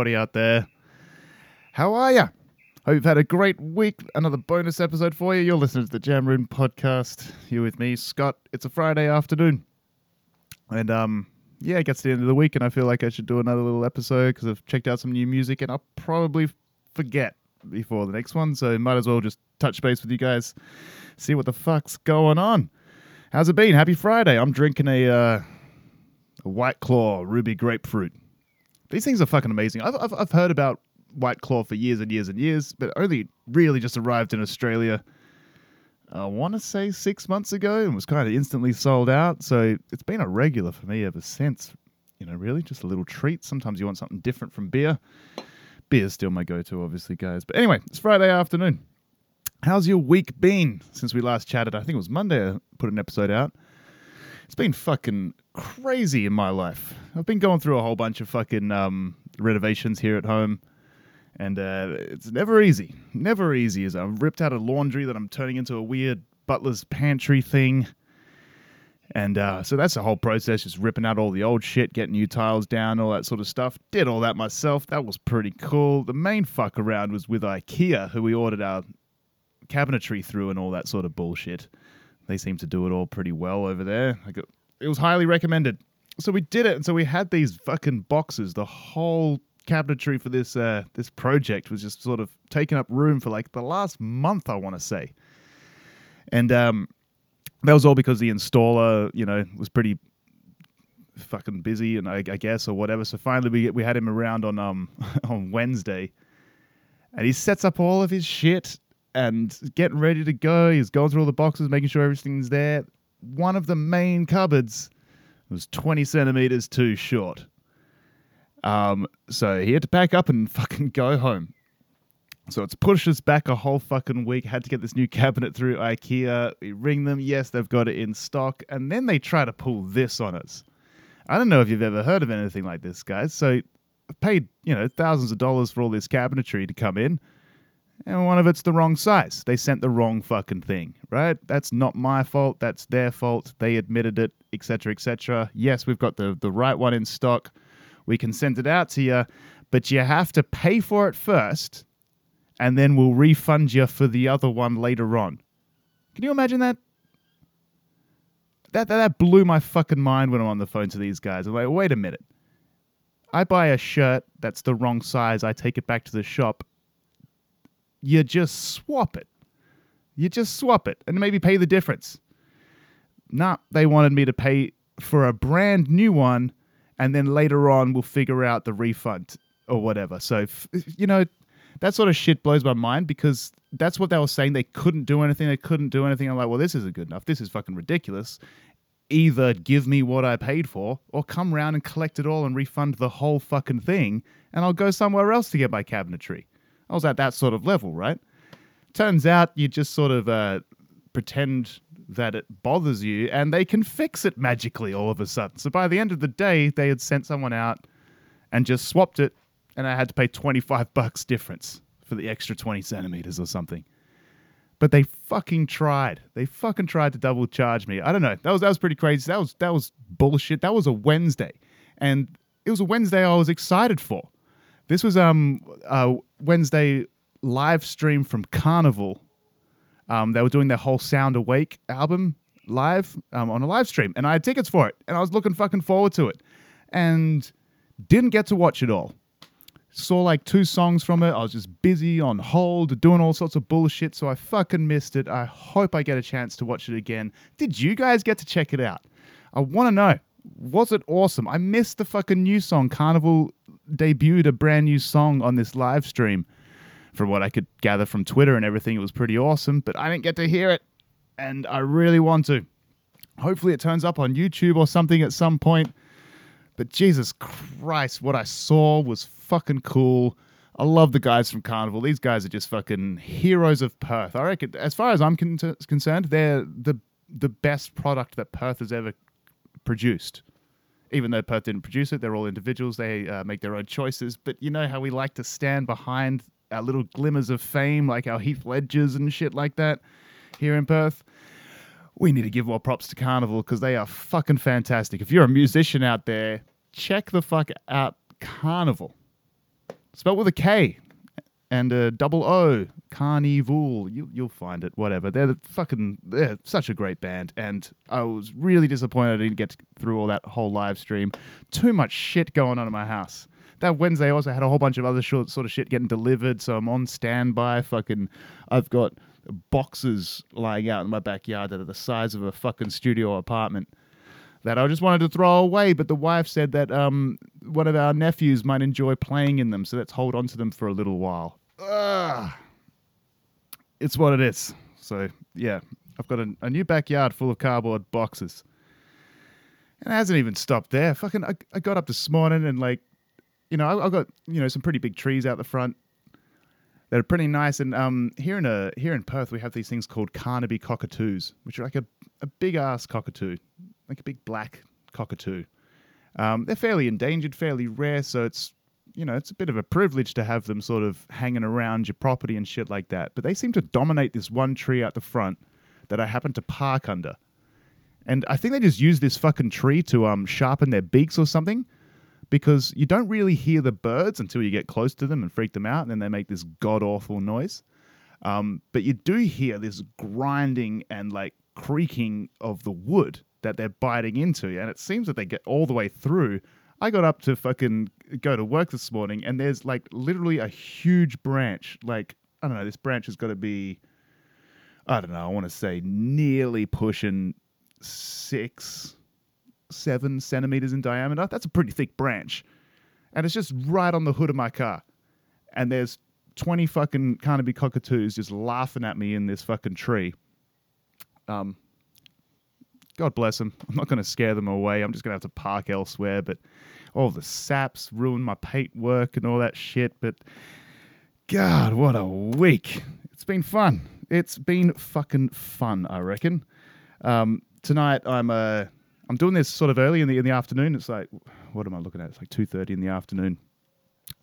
Everybody out there. How are you? Hope you've had a great week. Another bonus episode for you. You're listening to the Jam Room podcast. You're with me, Scott. It's a Friday afternoon. And, um, yeah, it gets to the end of the week, and I feel like I should do another little episode because I've checked out some new music, and I'll probably forget before the next one. So, might as well just touch base with you guys, see what the fuck's going on. How's it been? Happy Friday. I'm drinking a, uh, a White Claw Ruby Grapefruit. These things are fucking amazing. I've, I've, I've heard about White Claw for years and years and years, but only really just arrived in Australia, I want to say six months ago and was kind of instantly sold out. So it's been a regular for me ever since. You know, really just a little treat. Sometimes you want something different from beer. Beer's still my go to, obviously, guys. But anyway, it's Friday afternoon. How's your week been since we last chatted? I think it was Monday I put an episode out. It's been fucking crazy in my life. I've been going through a whole bunch of fucking um, renovations here at home, and uh, it's never easy. Never easy. As I've ripped out a laundry that I'm turning into a weird butler's pantry thing. And uh, so that's the whole process, just ripping out all the old shit, getting new tiles down, all that sort of stuff. Did all that myself. That was pretty cool. The main fuck around was with IKEA, who we ordered our cabinetry through and all that sort of bullshit. They seem to do it all pretty well over there. It, it was highly recommended. So we did it, and so we had these fucking boxes. The whole cabinetry for this uh, this project was just sort of taking up room for like the last month, I want to say. And um, that was all because the installer, you know, was pretty fucking busy, and I, I guess or whatever. So finally, we we had him around on um on Wednesday, and he sets up all of his shit and getting ready to go. He's going through all the boxes, making sure everything's there. One of the main cupboards was 20 centimeters too short. Um, so he had to pack up and fucking go home. So it's pushed us back a whole fucking week. Had to get this new cabinet through IKEA. We ring them. Yes, they've got it in stock. And then they try to pull this on us. I don't know if you've ever heard of anything like this, guys. So I've paid, you know, thousands of dollars for all this cabinetry to come in and one of it's the wrong size. They sent the wrong fucking thing, right? That's not my fault. That's their fault. They admitted it, etc., etc. Yes, we've got the the right one in stock. We can send it out to you, but you have to pay for it first, and then we'll refund you for the other one later on. Can you imagine that? That that, that blew my fucking mind when I'm on the phone to these guys. I'm like, wait a minute. I buy a shirt that's the wrong size. I take it back to the shop you just swap it. You just swap it and maybe pay the difference. Nah, they wanted me to pay for a brand new one and then later on we'll figure out the refund or whatever. So, you know, that sort of shit blows my mind because that's what they were saying. They couldn't do anything. They couldn't do anything. I'm like, well, this isn't good enough. This is fucking ridiculous. Either give me what I paid for or come round and collect it all and refund the whole fucking thing and I'll go somewhere else to get my cabinetry. I was at that sort of level, right? Turns out you just sort of uh, pretend that it bothers you and they can fix it magically all of a sudden. So by the end of the day, they had sent someone out and just swapped it, and I had to pay 25 bucks difference for the extra 20 centimeters or something. But they fucking tried. They fucking tried to double charge me. I don't know. That was that was pretty crazy. That was that was bullshit. That was a Wednesday. And it was a Wednesday I was excited for. This was um uh, Wednesday live stream from Karnivool. Um, they were doing their whole Sound Awake album live um, on a live stream, and I had tickets for it, and I was looking fucking forward to it, and didn't get to watch it all. Saw like two songs from it. I was just busy on hold, doing all sorts of bullshit, so I fucking missed it. I hope I get a chance to watch it again. Did you guys get to check it out? I want to know. Was it awesome? I missed the fucking new song. Karnivool debuted a brand new song on this live stream. From what I could gather from Twitter and everything, it was pretty awesome, but I didn't get to hear it, and I really want to. Hopefully, it turns up on YouTube or something at some point. But Jesus Christ, what I saw was fucking cool. I love the guys from Karnivool. These guys are just fucking heroes of Perth. I reckon, as far as I'm con- concerned, they're the the best product that Perth has ever produced even though Perth didn't produce it, they're all individuals. They uh, make their own choices. But you know how we like to stand behind our little glimmers of fame, like our Heath Ledgers and shit like that here in Perth? We need to give more props to Karnivool because they are fucking fantastic. If you're a musician out there, check the fuck out Karnivool, spelled with a K and a double O, Karnivool. You, you'll find it, whatever. They're the fucking, they're such a great band. And I was really disappointed I didn't get through all that whole live stream. Too much shit going on in my house. That Wednesday I also had a whole bunch of other short sort of shit getting delivered, so I'm on standby. Fucking, I've got boxes lying out in my backyard that are the size of a fucking studio apartment that I just wanted to throw away. But the wife said that um, one of our nephews might enjoy playing in them, so let's hold on to them for a little while. Ugh. It's what it is. So yeah, I've got a, a new backyard full of cardboard boxes. And it hasn't even stopped there. Fucking, I, I got up this morning and like, you know, I, I've got you know some pretty big trees out the front. that are pretty nice. And um, here in a here in Perth, we have these things called Carnaby cockatoos, which are like a, a big ass cockatoo, like a big black cockatoo. Um, they're fairly endangered, fairly rare, so it's you know it's a bit of a privilege to have them sort of hanging around your property and shit like that. But they seem to dominate this one tree out the front that I happen to park under, and I think they just use this fucking tree to um sharpen their beaks or something because you don't really hear the birds until you get close to them and freak them out, and then they make this god awful noise. Um, but you do hear this grinding and like creaking of the wood that they're biting into, and it seems that they get all the way through. I got up to fucking go to work this morning, and there's like literally a huge branch. Like, I don't know, this branch has got to be, I don't know, I want to say nearly pushing six, seven centimeters in diameter. That's a pretty thick branch. And it's just right on the hood of my car. And there's 20 fucking Carnaby cockatoos just laughing at me in this fucking tree. Um, God bless them. I'm not going to scare them away. I'm just going to have to park elsewhere. But all the saps ruined my paint work and all that shit. But God, what a week. It's been fun. It's been fucking fun, I reckon. Um, tonight I'm uh, I'm doing this sort of early in the in the afternoon. It's like what am I looking at? It's like 2:30 in the afternoon.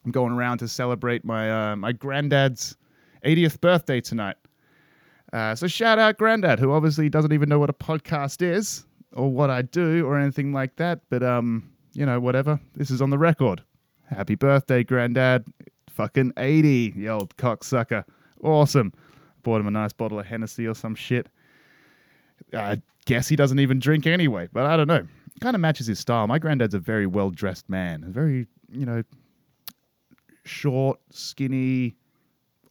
I'm going around to celebrate my uh, my granddad's 80th birthday tonight. Uh, so shout out Grandad, who obviously doesn't even know what a podcast is or what I do or anything like that. But um, you know, whatever. This is on the record. Happy birthday, Grandad. Fucking 80, the old cocksucker. Awesome. Bought him a nice bottle of Hennessy or some shit. I guess he doesn't even drink anyway, but I don't know. Kind of matches his style. My granddad's a very well dressed man. Very, you know, short, skinny,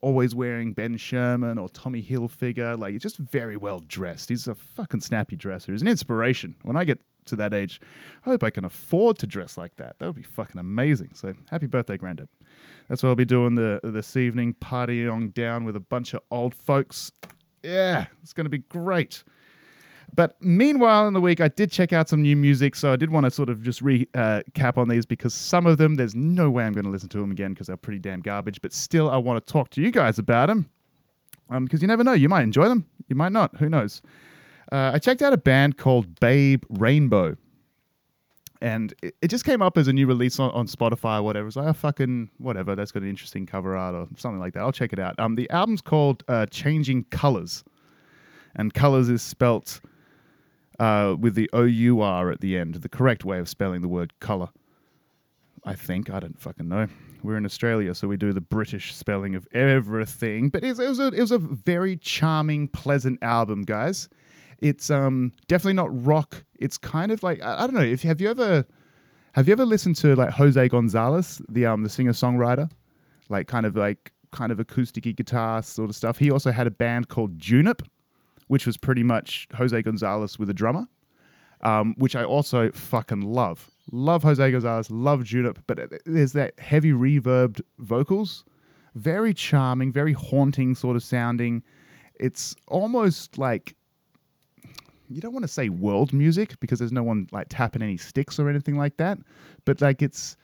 always wearing Ben Sherman or Tommy Hilfiger. Like, he's just very well dressed. He's a fucking snappy dresser. He's an inspiration. When I get to that age, I hope I can afford to dress like that. That would be fucking amazing. So, happy birthday, Granddad. That's what I'll be doing the this evening, partying down with a bunch of old folks. Yeah, it's going to be great. But meanwhile, in the week, I did check out some new music, so I did want to sort of just recap on these because some of them, there's no way I'm going to listen to them again because they're pretty damn garbage. But still, I want to talk to you guys about them because um, you never know. You might enjoy them, you might not. Who knows? Uh, I checked out a band called Babe Rainbow. And it, it just came up as a new release on, on Spotify or whatever. It's like, oh, fucking whatever. That's got an interesting cover art or something like that. I'll check it out. Um, the album's called uh, Changing Colors. And colors is spelt uh, with the O U R at the end, the correct way of spelling the word color. I think I don't fucking know. We're in Australia, so we do the British spelling of everything. But it was, it was, a, it was a very charming, pleasant album, guys. It's um definitely not rock. It's kind of like I, I don't know. If have you ever have you ever listened to like Jose Gonzalez, the um the singer songwriter, like kind of like kind of acoustic guitar sort of stuff. He also had a band called Junip, which was pretty much Jose Gonzalez with a drummer, um, which I also fucking love. Love Jose Gonzalez, love Junip, but there's that heavy reverbed vocals, very charming, very haunting sort of sounding. It's almost like you don't want to say world music because there's no one like tapping any sticks or anything like that, but like it's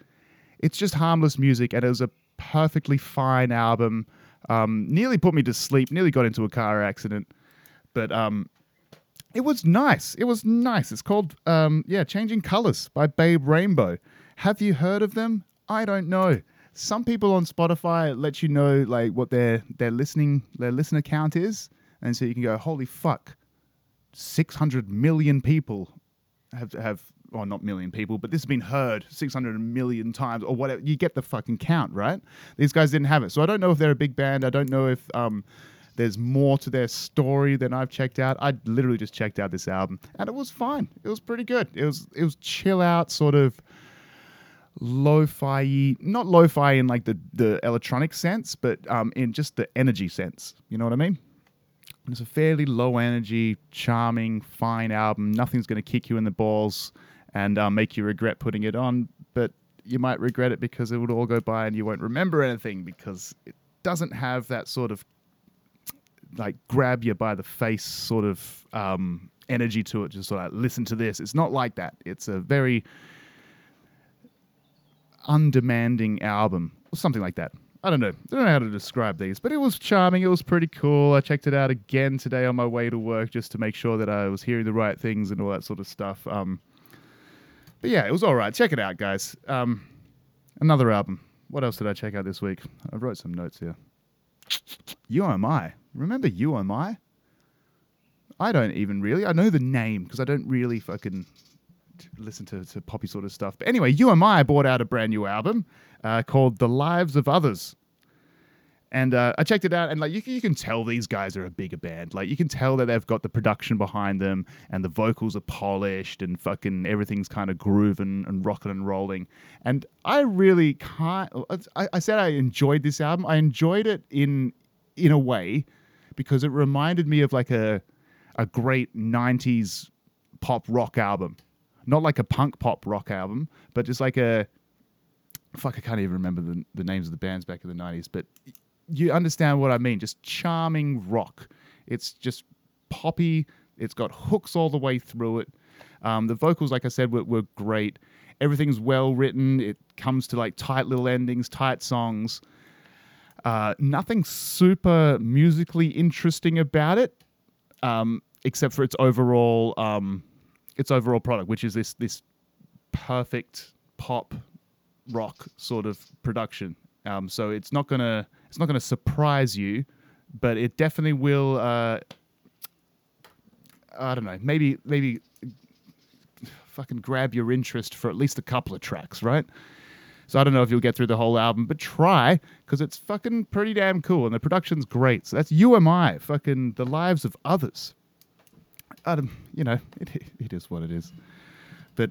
it's just harmless music, and it was a perfectly fine album. Um, nearly put me to sleep. Nearly got into a car accident, but um, it was nice. It was nice. It's called um, yeah, Changing Colors by Babe Rainbow. Have you heard of them? I don't know. Some people on Spotify let you know like what their their listening their listener count is, and so you can go, holy fuck, 600 million people have have or not million people, but this has been heard 600 million times or whatever. You get the fucking count, right? These guys didn't have it. So I don't know if they're a big band. I don't know if um, there's more to their story than I've checked out. I literally just checked out this album and it was fine. It was pretty good. It was it was chill out sort of lo-fi not lo-fi in like the the electronic sense, but um, in just the energy sense. You know what I mean? It's a fairly low energy, charming, fine album. Nothing's going to kick you in the balls and uh, make you regret putting it on, but you might regret it because it would all go by and you won't remember anything because it doesn't have that sort of like grab you by the face sort of um, energy to it. Just sort of listen to this. It's not like that. It's a very undemanding album or something like that. I don't know. I don't know how to describe these, but it was charming. It was pretty cool. I checked it out again today on my way to work just to make sure that I was hearing the right things and all that sort of stuff. Um, but yeah, it was all right. Check it out, guys. Um, another album. What else did I check out this week? I wrote some notes here. You Am I. Remember You Am I? I don't even really. I know the name because I don't really fucking listen to, to poppy sort of stuff. But anyway, You Am I brought out a brand new album uh, called The Lives of Others. And uh, I checked it out, and like you, you can tell these guys are a bigger band. Like you can tell that they've got the production behind them, and the vocals are polished, and fucking everything's kind of grooving and rocking and rolling. And I really can't. I, I said I enjoyed this album. I enjoyed it in in a way because it reminded me of like a a great '90s pop rock album, not like a punk pop rock album, but just like a fuck. I can't even remember the the names of the bands back in the '90s, but you understand what I mean. Just charming rock. It's just poppy. It's got hooks all the way through it. Um, the vocals, like I said, were, were great. Everything's well written. It comes to like tight little endings, tight songs. Uh, nothing super musically interesting about it, um, except for its overall um, its overall product, which is this this perfect pop rock sort of production. Um, so it's not gonna it's not gonna surprise you, but it definitely will. Uh, I don't know. Maybe maybe fucking grab your interest for at least a couple of tracks, right? So I don't know if you'll get through the whole album, but try because it's fucking pretty damn cool and the production's great. So that's You Am I, fucking the lives of others. Don't, you know, it, it is what it is. But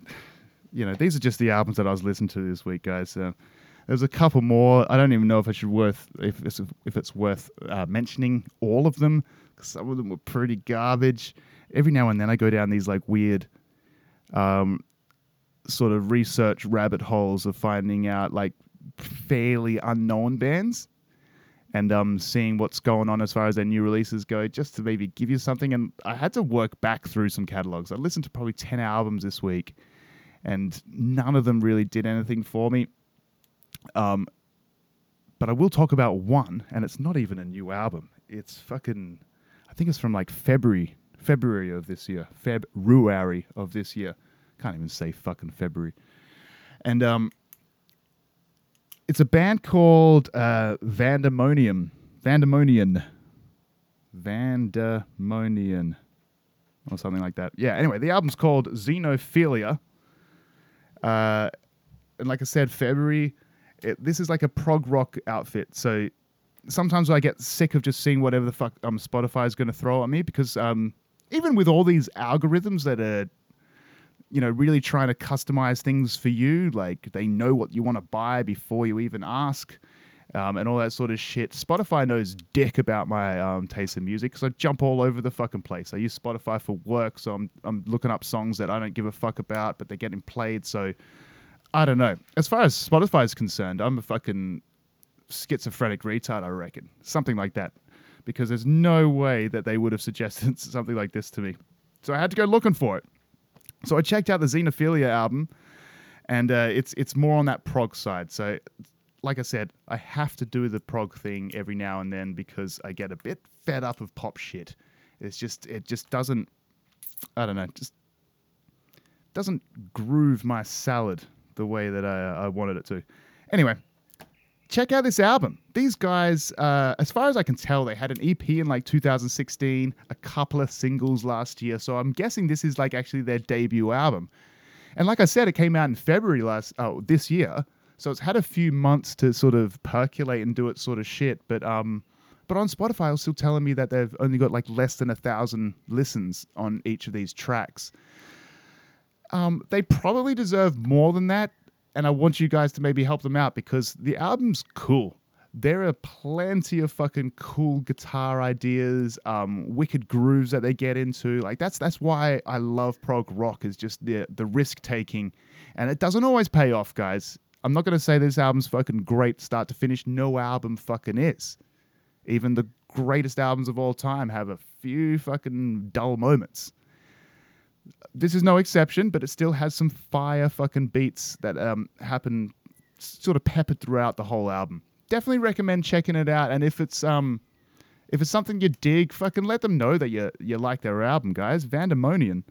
you know, these are just the albums that I was listening to this week, guys. Uh, there's a couple more. I don't even know if I should worth if it's if it's worth uh, mentioning all of them because some of them were pretty garbage. Every now and then I go down these like weird, um, sort of research rabbit holes of finding out like fairly unknown bands and um, seeing what's going on as far as their new releases go, just to maybe give you something. And I had to work back through some catalogs. I listened to probably 10 albums this week, and none of them really did anything for me. Um, but I will talk about one, and it's not even a new album. It's fucking, I think it's from like February, February of this year, February of this year. Can't even say fucking February. And um, it's a band called uh, Vandemonium. Vandemonian. Vandemonian. Or something like that. Yeah, anyway, the album's called Xenophilia. Uh, and like I said, February, it, this is like a prog rock outfit. So sometimes I get sick of just seeing whatever the fuck um, Spotify is going to throw at me because um, even with all these algorithms that are you know, really trying to customize things for you. Like they know what you want to buy before you even ask, um, and all that sort of shit. Spotify knows dick about my um, taste in music because I jump all over the fucking place. I use Spotify for work, so I'm I'm looking up songs that I don't give a fuck about, but they're getting played. So I don't know. As far as Spotify is concerned, I'm a fucking schizophrenic retard. I reckon something like that, because there's no way that they would have suggested something like this to me. So I had to go looking for it. So I checked out the Xenophilia album, and uh, it's it's more on that prog side. So, like I said, I have to do the prog thing every now and then because I get a bit fed up of pop shit. It's just it just doesn't. I don't know. Just doesn't groove my salad the way that I, I wanted it to. Anyway, check out this album. These guys, uh, as far as I can tell, they had an EP in like 2016, a couple of singles last year. So I'm guessing this is like actually their debut album. And like I said, it came out in February last oh this year, so it's had a few months to sort of percolate and do its sort of shit. But um, but on Spotify, it was still telling me that they've only got like less than a thousand listens on each of these tracks. Um, they probably deserve more than that, and I want you guys to maybe help them out because the album's cool. There are plenty of fucking cool guitar ideas, um, wicked grooves that they get into. Like that's that's why I love prog rock is just the the risk taking, and it doesn't always pay off, guys. I'm not gonna say this album's fucking great start to finish. No album fucking is. Even the greatest albums of all time have a few fucking dull moments this is no exception, but it still has some fire fucking beats that um, happen sort of peppered throughout the whole album. Definitely recommend checking it out. And if it's um if it's something you dig, fucking let them know that you you like their album, guys. Vandemonian.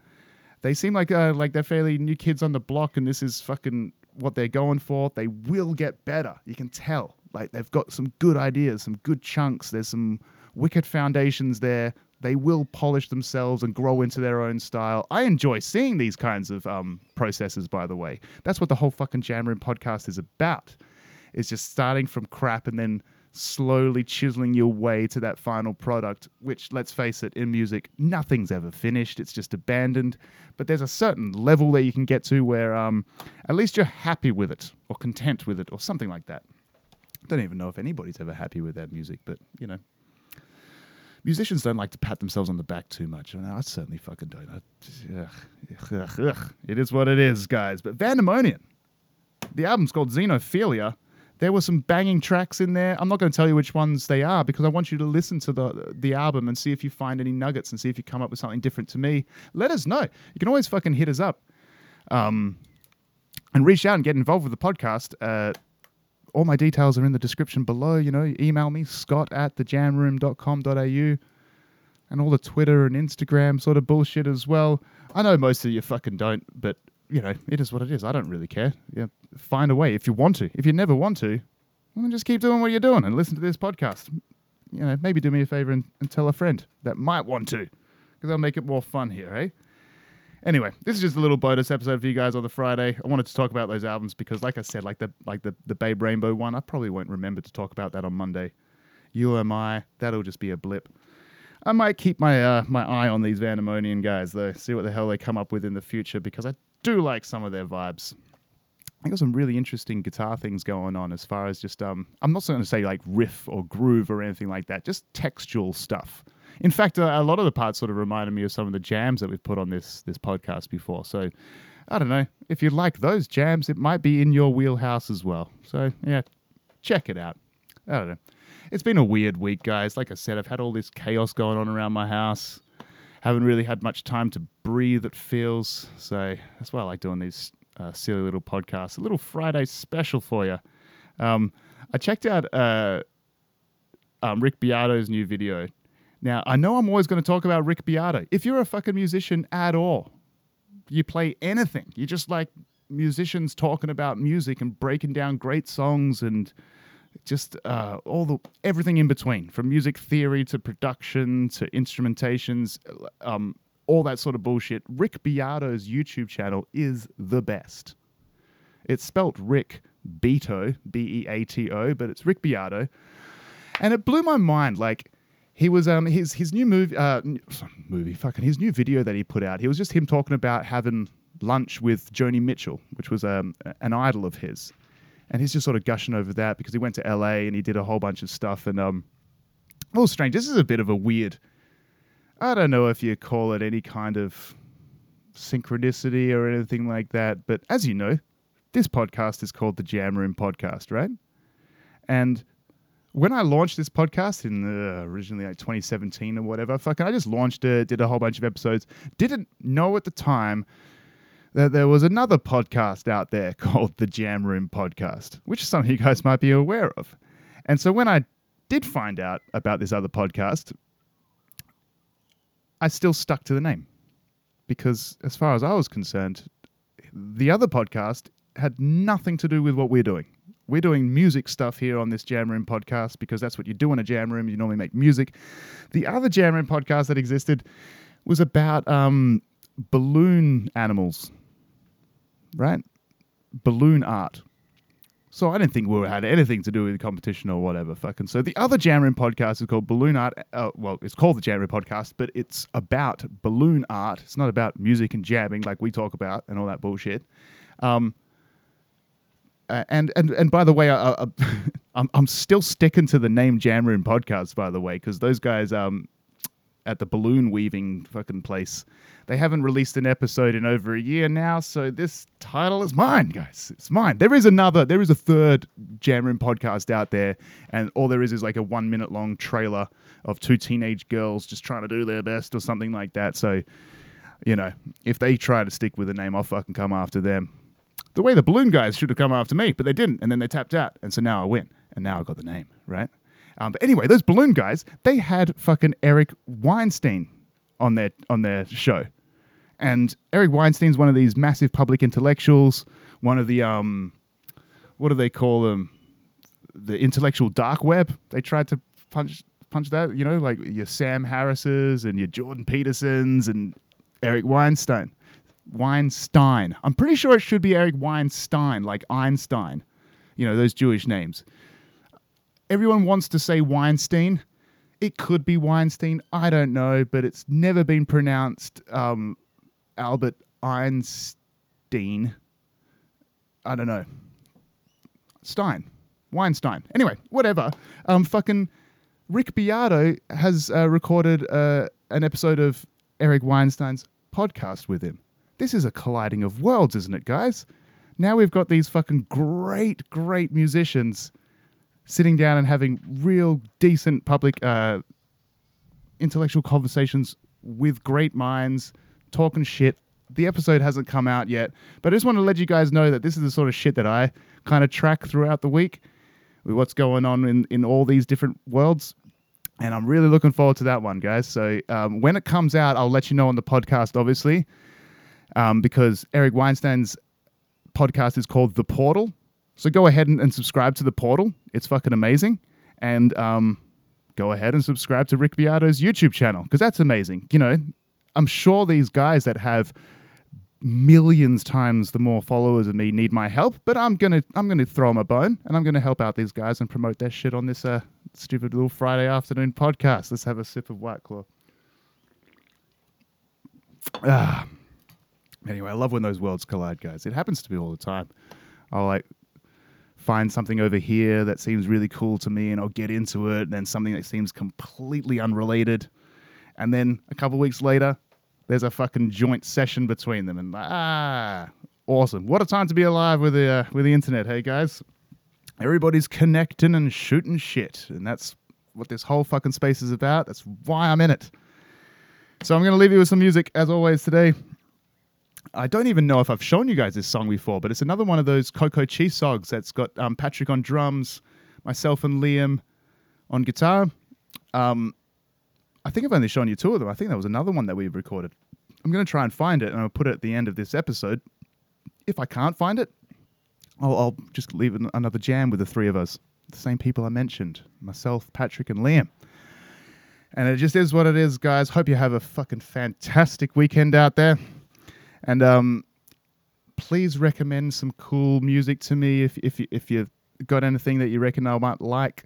They seem like uh, like they're fairly new kids on the block, and this is fucking what they're going for. They will get better. You can tell. Like they've got some good ideas, some good chunks. There's some wicked foundations there they will polish themselves and grow into their own style. I enjoy seeing these kinds of um, processes, by the way. That's what the whole fucking Jam Room podcast is about. It's just starting from crap and then slowly chiseling your way to that final product, which, let's face it, in music, nothing's ever finished. It's just abandoned. But there's a certain level that you can get to where um, at least you're happy with it or content with it or something like that. Don't even know if anybody's ever happy with their music, but, you know, musicians don't like to pat themselves on the back too much. I, mean, I certainly fucking don't. I, ugh, ugh, ugh. It is what it is, guys. But Vandemonium, the album's called Xenophilia. There were some banging tracks in there. I'm not going to tell you which ones they are because I want you to listen to the the album and see if you find any nuggets and see if you come up with something different to me. Let us know. You can always fucking hit us up. Um, and reach out and get involved with the podcast. Uh, all my details are in the description below. You know, email me, scott at thejamroom.com.au, and all the Twitter and Instagram sort of bullshit as well. I know most of you fucking don't, but, you know, it is what it is. I don't really care. Yeah, find a way if you want to. If you never want to, well, then just keep doing what you're doing and listen to this podcast. You know, maybe do me a favor and, and tell a friend that might want to, because I'll make it more fun here, eh? Anyway, this is just a little bonus episode for you guys on the Friday. I wanted to talk about those albums because, like I said, like the like the the Babe Rainbow one, I probably won't remember to talk about that on Monday. You. That'll just be a blip. I might keep my uh, my eye on these Vandemonium guys though, see what the hell they come up with in the future because I do like some of their vibes. I got some really interesting guitar things going on as far as just um I'm not going to say like riff or groove or anything like that, just textual stuff. In fact, a, a lot of the parts sort of reminded me of some of the jams that we've put on this this podcast before. So I don't know if you like those jams, it might be in your wheelhouse as well. So yeah, check it out. I don't know. It's been a weird week, guys. Like I said, I've had all this chaos going on around my house. Haven't really had much time to breathe. It feels so. That's why I like doing these uh, silly little podcasts. A little Friday special for you. Um, I checked out uh, um, Rick Beato's new video now, I know I'm always going to talk about Rick Beato. If you're a fucking musician at all, you play anything, you just like musicians talking about music and breaking down great songs and just uh, all the everything in between, from music theory to production to instrumentations, um, all that sort of bullshit. Rick Beato's YouTube channel is the best. It's spelt Rick Beato, B E A T O, but it's Rick Beato, and it blew my mind. Like he was um his his new movie uh movie fucking his new video that he put out. He was just him talking about having lunch with Joni Mitchell, which was um an idol of his, and he's just sort of gushing over that because he went to L.A. and he did a whole bunch of stuff and um oh strange. This is a bit of a weird. I don't know if you call it any kind of synchronicity or anything like that, but as you know, this podcast is called the Jam Room Podcast, right? And when I launched this podcast in uh, originally like 2017 or whatever, fucking, I just launched it, did a whole bunch of episodes. Didn't know at the time that there was another podcast out there called the Jam Room Podcast, which some of you guys might be aware of. And so when I did find out about this other podcast, I still stuck to the name because, as far as I was concerned, the other podcast had nothing to do with what we're doing we're doing music stuff here on this Jam Room podcast because that's what you do in a jam room. You normally make music. The other Jam Room podcast that existed was about um, balloon animals. right? Balloon art. So I didn't think we had anything to do with the competition or whatever. Fucking so the other Jam Room podcast is called Balloon Art. Uh, well, it's called the Jam Room podcast, but it's about balloon art. It's not about music and jamming like we talk about and all that bullshit. Um, uh, and and and by the way, I, I, I'm I'm still sticking to the name Jamroom Podcast. By the way, because those guys um at the balloon weaving fucking place, they haven't released an episode in over a year now. So this title is mine, guys. It's mine. There is another. There is a third Jamroom podcast out there, and all there is is like a one minute long trailer of two teenage girls just trying to do their best or something like that. So. You know, if they try to stick with the name, I'll fucking come after them the way the balloon guys should have come after me, but they didn't, and then they tapped out, and so now I win, and now I got the name, right? Um, but anyway, those balloon guys, they had fucking Eric Weinstein on their on their show, and Eric Weinstein's one of these massive public intellectuals, one of the um, what do they call them? The intellectual dark web. They tried to punch punch that, you know, like your Sam Harris's and your Jordan Petersons and Eric Weinstein. Weinstein. I'm pretty sure it should be Eric Weinstein, like Einstein. You know, those Jewish names. Everyone wants to say Weinstein. It could be Weinstein. I don't know, but it's never been pronounced um, Albert Einstein. I don't know. Stein. Weinstein. Anyway, whatever. Um, fucking Rick Beato has uh, recorded uh, an episode of Eric Weinstein's podcast with him. This is a colliding of worlds, isn't it, guys? Now we've got these fucking great, great musicians sitting down and having real decent public uh, intellectual conversations with great minds, talking shit. The episode hasn't come out yet, but I just want to let you guys know that this is the sort of shit that I kind of track throughout the week with what's going on in, in all these different worlds. And I'm really looking forward to that one, guys. So um, when it comes out, I'll let you know on the podcast, obviously um, because Eric Weinstein's podcast is called The Portal. So go ahead and, and subscribe to The Portal. It's fucking amazing. And um, go ahead and subscribe to Rick Beato's YouTube channel because that's amazing. You know, I'm sure these guys that have millions times the more followers than me need my help, but I'm gonna I'm gonna throw them a bone and I'm gonna help out these guys and promote their shit on this uh, stupid little Friday afternoon podcast. Let's have a sip of White Claw. Ah. Anyway, I love when those worlds collide, guys. It happens to me all the time. I'll like find something over here that seems really cool to me and I'll get into it, and then something that seems completely unrelated. And then a couple weeks later, there's a fucking joint session between them, and ah, awesome! What a time to be alive with the uh, with the internet, hey guys. Everybody's connecting and shooting shit, and that's what this whole fucking space is about. That's why I'm in it. So I'm going to leave you with some music as always today. I don't even know if I've shown you guys this song before, but it's another one of those Coco Cheese songs that's got um, Patrick on drums, myself and Liam on guitar. Um, I think I've only shown you two of them. I think that was another one that we've recorded. I'm going to try and find it, and I'll put it at the end of this episode. If I can't find it, I'll, I'll just leave another jam with the three of us, the same people I mentioned myself, Patrick, and Liam. And it just is what it is, guys. Hope you have a fucking fantastic weekend out there. And um, please recommend some cool music to me if if you, if you've got anything that you reckon I might like,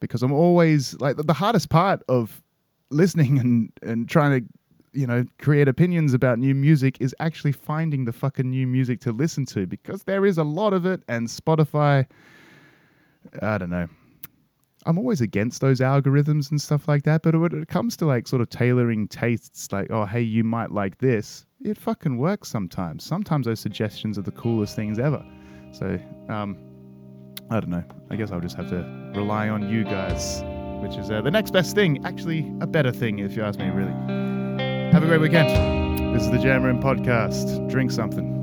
because I'm always like the hardest part of listening and and trying to you know create opinions about new music is actually finding the fucking new music to listen to because there is a lot of it and Spotify I don't know I'm always against those algorithms and stuff like that but when it comes to like sort of tailoring tastes like oh hey you might like this it fucking works sometimes. Sometimes those suggestions are the coolest things ever. So, um, I don't know. I guess I'll just have to rely on you guys, which is uh, the next best thing. Actually, a better thing, if you ask me, really. Have a great weekend. This is the Jam Room Podcast. Drink something.